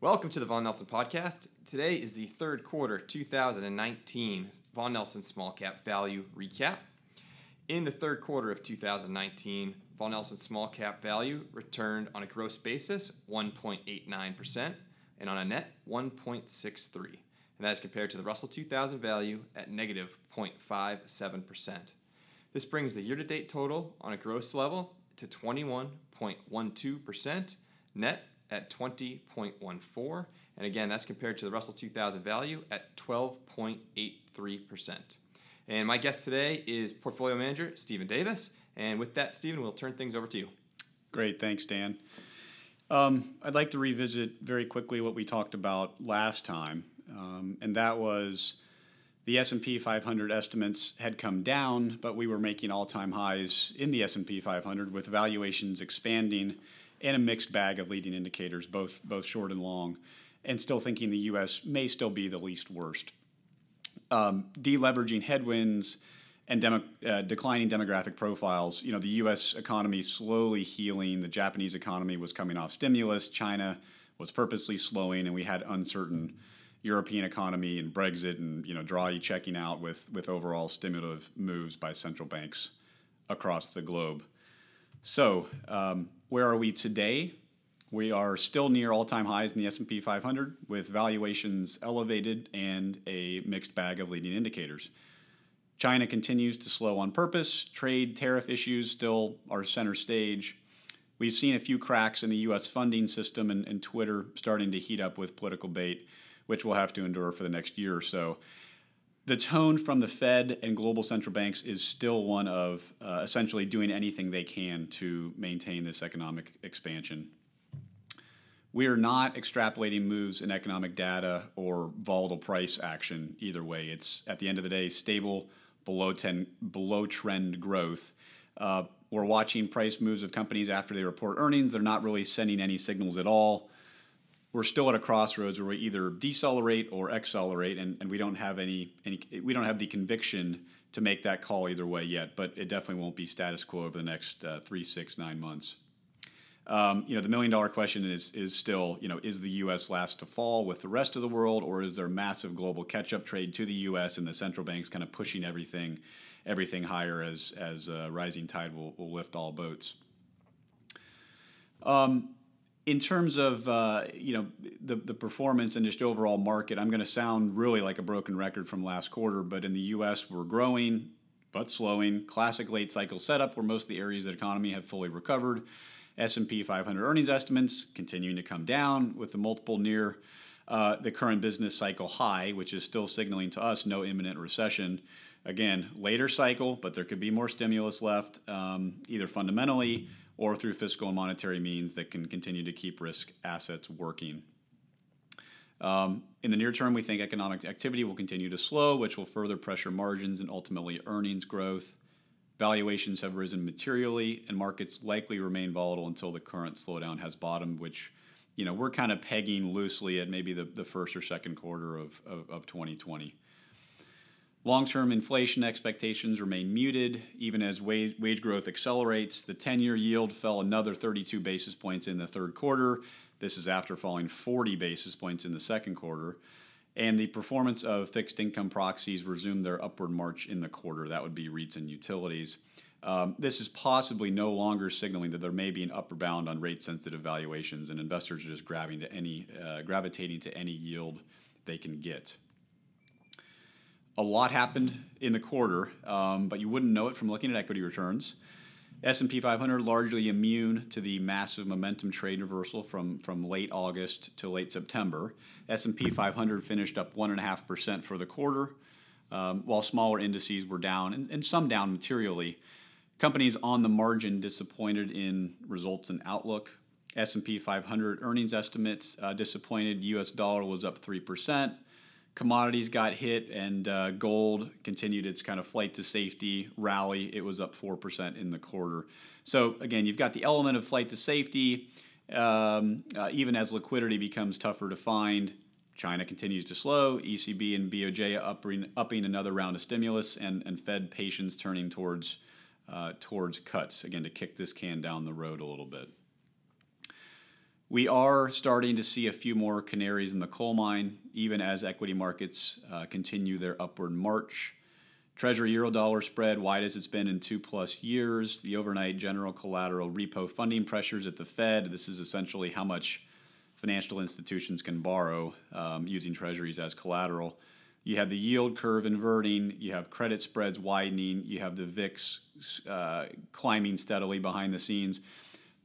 Welcome to the Vaughan Nelson Podcast. Today is the third quarter 2019 Vaughan Nelson Small Cap Value Recap. In the third quarter of 2019, Vaughan Nelson Small Cap Value returned on a gross basis 1.89% and on a net 1.63. And that is compared to the Russell 2000 value at negative 0.57%. This brings the year to date total on a gross level to 21.12%, net at 20.14. And again, that's compared to the Russell 2000 value at 12.83%. And my guest today is portfolio manager Stephen Davis. And with that, Stephen, we'll turn things over to you. Great, thanks, Dan. Um, I'd like to revisit very quickly what we talked about last time, um, and that was the S&P 500 estimates had come down, but we were making all-time highs in the S&P 500 with valuations expanding and a mixed bag of leading indicators, both both short and long, and still thinking the U.S. may still be the least worst. Um, deleveraging headwinds and demo, uh, declining demographic profiles. You know, the U.S. economy slowly healing. The Japanese economy was coming off stimulus. China was purposely slowing, and we had uncertain European economy and Brexit, and you know, Draghi checking out with with overall stimulative moves by central banks across the globe. So, um, where are we today? We are still near all-time highs in the S&P 500 with valuations elevated and a mixed bag of leading indicators. China continues to slow on purpose. Trade tariff issues still are center stage. We've seen a few cracks in the U.S. funding system and, and Twitter starting to heat up with political bait, which we'll have to endure for the next year or so the tone from the Fed and global central banks is still one of uh, essentially doing anything they can to maintain this economic expansion. We are not extrapolating moves in economic data or volatile price action either way. It's at the end of the day stable, below ten, below trend growth. Uh, we're watching price moves of companies after they report earnings. They're not really sending any signals at all we're still at a crossroads where we either decelerate or accelerate, and, and we don't have any, any we don't have the conviction to make that call either way yet. But it definitely won't be status quo over the next uh, three, six, nine months. Um, you know, the million dollar question is is still, you know, is the U.S. last to fall with the rest of the world, or is there massive global catch up trade to the U.S. and the central banks kind of pushing everything everything higher as as uh, rising tide will, will lift all boats. Um, in terms of uh, you know the the performance and just overall market, I'm going to sound really like a broken record from last quarter. But in the U.S., we're growing but slowing. Classic late cycle setup where most of the areas of the economy have fully recovered. S&P 500 earnings estimates continuing to come down with the multiple near uh, the current business cycle high, which is still signaling to us no imminent recession. Again, later cycle, but there could be more stimulus left, um, either fundamentally or through fiscal and monetary means that can continue to keep risk assets working. Um, in the near term, we think economic activity will continue to slow, which will further pressure margins and ultimately earnings growth. Valuations have risen materially, and markets likely remain volatile until the current slowdown has bottomed, which you know we're kind of pegging loosely at maybe the, the first or second quarter of, of, of 2020. Long term inflation expectations remain muted, even as wage, wage growth accelerates. The 10 year yield fell another 32 basis points in the third quarter. This is after falling 40 basis points in the second quarter. And the performance of fixed income proxies resumed their upward march in the quarter. That would be REITs and utilities. Um, this is possibly no longer signaling that there may be an upper bound on rate sensitive valuations, and investors are just grabbing to any, uh, gravitating to any yield they can get a lot happened in the quarter, um, but you wouldn't know it from looking at equity returns. S&P 500 largely immune to the massive momentum trade reversal from, from late August to late September. S&P 500 finished up 1.5% for the quarter, um, while smaller indices were down, and, and some down materially. Companies on the margin disappointed in results and outlook. S&P 500 earnings estimates uh, disappointed. U.S. dollar was up 3% commodities got hit and uh, gold continued its kind of flight to safety rally. It was up 4% in the quarter. So, again, you've got the element of flight to safety. Um, uh, even as liquidity becomes tougher to find, China continues to slow. ECB and BOJ upping, upping another round of stimulus, and, and Fed patience turning towards, uh, towards cuts, again, to kick this can down the road a little bit. We are starting to see a few more canaries in the coal mine, even as equity markets uh, continue their upward march. Treasury euro dollar spread wide as it's been in two plus years. The overnight general collateral repo funding pressures at the Fed. This is essentially how much financial institutions can borrow um, using treasuries as collateral. You have the yield curve inverting, you have credit spreads widening, you have the VIX uh, climbing steadily behind the scenes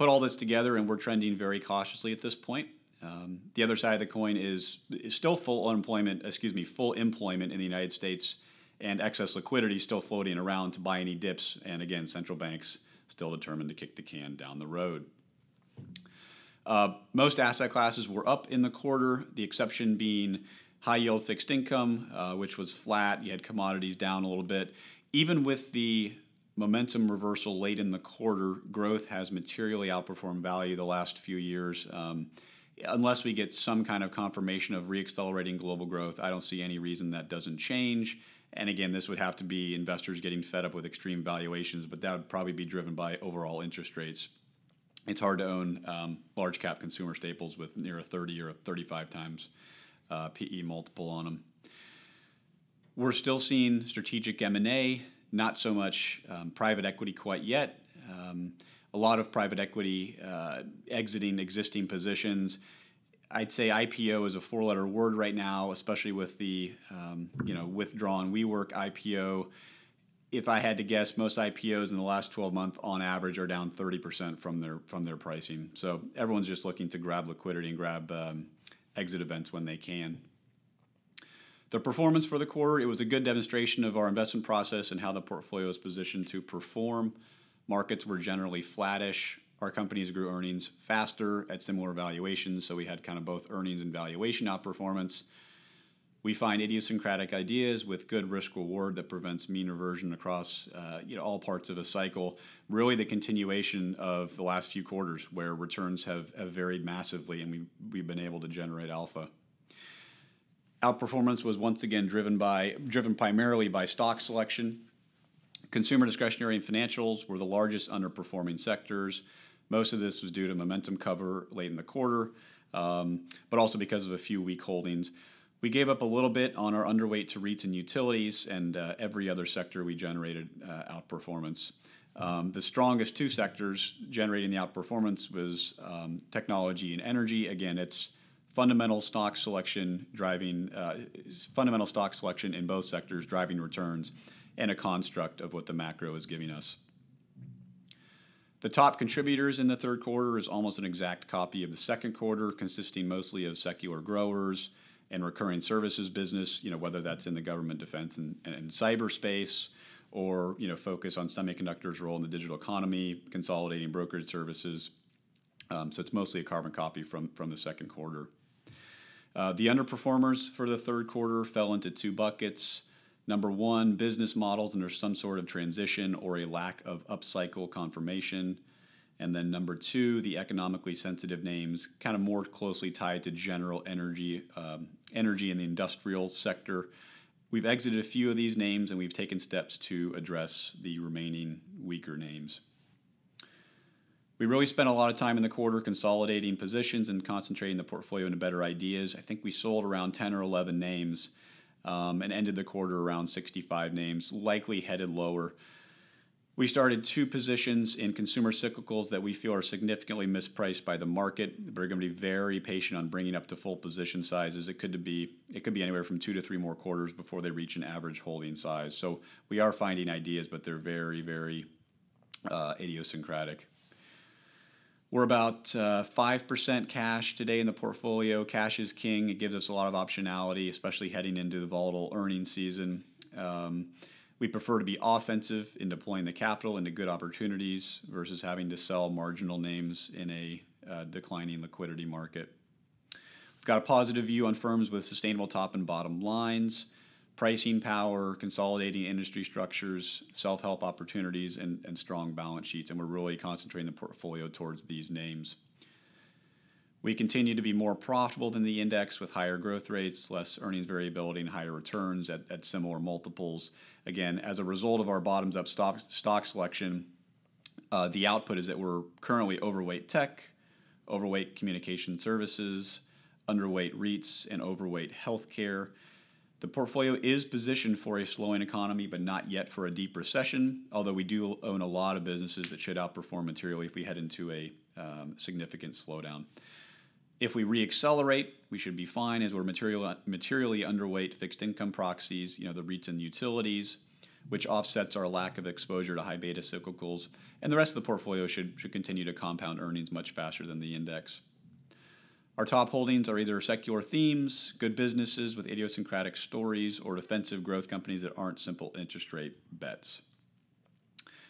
put all this together, and we're trending very cautiously at this point. Um, the other side of the coin is, is still full unemployment, excuse me, full employment in the United States, and excess liquidity still floating around to buy any dips. And again, central banks still determined to kick the can down the road. Uh, most asset classes were up in the quarter, the exception being high yield fixed income, uh, which was flat. You had commodities down a little bit. Even with the momentum reversal late in the quarter, growth has materially outperformed value the last few years. Um, unless we get some kind of confirmation of reaccelerating global growth, I don't see any reason that doesn't change. And again, this would have to be investors getting fed up with extreme valuations, but that would probably be driven by overall interest rates. It's hard to own um, large cap consumer staples with near a 30 or a 35 times uh, PE multiple on them. We're still seeing strategic M&A not so much um, private equity quite yet. Um, a lot of private equity uh, exiting existing positions. I'd say IPO is a four-letter word right now, especially with the um, you know withdrawn WeWork IPO. If I had to guess, most IPOs in the last 12 months, on average, are down 30% from their from their pricing. So everyone's just looking to grab liquidity and grab um, exit events when they can. The performance for the quarter, it was a good demonstration of our investment process and how the portfolio is positioned to perform. Markets were generally flattish. Our companies grew earnings faster at similar valuations, so we had kind of both earnings and valuation outperformance. We find idiosyncratic ideas with good risk reward that prevents mean reversion across uh, you know, all parts of a cycle. Really, the continuation of the last few quarters where returns have, have varied massively and we, we've been able to generate alpha. Outperformance was once again driven by driven primarily by stock selection. Consumer discretionary and financials were the largest underperforming sectors. Most of this was due to momentum cover late in the quarter, um, but also because of a few weak holdings. We gave up a little bit on our underweight to REITs and utilities, and uh, every other sector we generated uh, outperformance. Um, the strongest two sectors generating the outperformance was um, technology and energy. Again, it's fundamental stock selection driving uh, fundamental stock selection in both sectors driving returns and a construct of what the macro is giving us. The top contributors in the third quarter is almost an exact copy of the second quarter, consisting mostly of secular growers and recurring services business, you know, whether that's in the government defense and, and cyberspace or, you know, focus on semiconductors' role in the digital economy, consolidating brokerage services. Um, so it's mostly a carbon copy from, from the second quarter. Uh, the underperformers for the third quarter fell into two buckets. Number one, business models under some sort of transition or a lack of upcycle confirmation. And then number two, the economically sensitive names, kind of more closely tied to general energy, um, energy in the industrial sector. We've exited a few of these names and we've taken steps to address the remaining weaker names. We really spent a lot of time in the quarter consolidating positions and concentrating the portfolio into better ideas. I think we sold around 10 or 11 names um, and ended the quarter around 65 names, likely headed lower. We started two positions in consumer cyclicals that we feel are significantly mispriced by the market. We're going to be very patient on bringing up to full position sizes. It could be it could be anywhere from two to three more quarters before they reach an average holding size. So we are finding ideas, but they're very very uh, idiosyncratic. We're about uh, 5% cash today in the portfolio. Cash is king. It gives us a lot of optionality, especially heading into the volatile earnings season. Um, we prefer to be offensive in deploying the capital into good opportunities versus having to sell marginal names in a uh, declining liquidity market. We've got a positive view on firms with sustainable top and bottom lines pricing power, consolidating industry structures, self help opportunities, and, and strong balance sheets. And we're really concentrating the portfolio towards these names. We continue to be more profitable than the index with higher growth rates, less earnings variability, and higher returns at, at similar multiples. Again, as a result of our bottoms up stock, stock selection, uh, the output is that we're currently overweight tech, overweight communication services, underweight REITs, and overweight healthcare. The portfolio is positioned for a slowing economy, but not yet for a deep recession, although we do own a lot of businesses that should outperform materially if we head into a um, significant slowdown. If we reaccelerate, we should be fine as we're material, materially underweight fixed income proxies, you know, the REITs and utilities, which offsets our lack of exposure to high beta cyclicals. And the rest of the portfolio should, should continue to compound earnings much faster than the index. Our top holdings are either secular themes, good businesses with idiosyncratic stories, or defensive growth companies that aren't simple interest rate bets.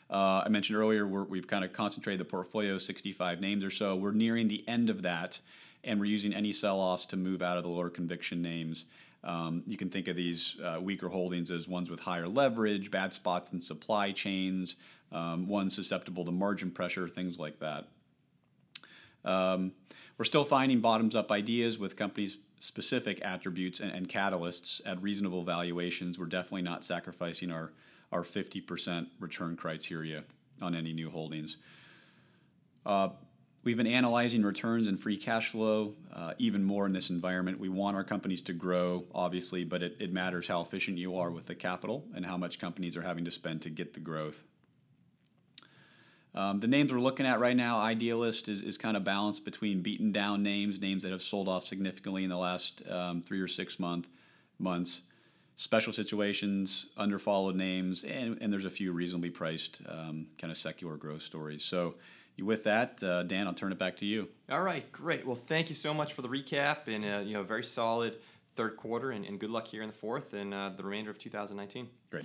Uh, I mentioned earlier we have kind of concentrated the portfolio, 65 names or so. We're nearing the end of that, and we're using any sell-offs to move out of the lower conviction names. Um, you can think of these uh, weaker holdings as ones with higher leverage, bad spots in supply chains, um, ones susceptible to margin pressure, things like that. Um, we're still finding bottoms up ideas with companies specific attributes and, and, catalysts at reasonable valuations. We're definitely not sacrificing our, our 50% return criteria on any new holdings. Uh, we've been analyzing returns and free cash flow uh, even more in this environment. We want our companies to grow, obviously, but it, it matters how efficient you are with the capital and how much companies are having to spend to get the growth. Um, the names we're looking at right now, Idealist is, is kind of balanced between beaten down names, names that have sold off significantly in the last um, three or six month, months, special situations, underfollowed names, and, and there's a few reasonably priced um, kind of secular growth stories. So, with that, uh, Dan, I'll turn it back to you. All right, great. Well, thank you so much for the recap and uh, you know very solid third quarter, and, and good luck here in the fourth and uh, the remainder of 2019. Great.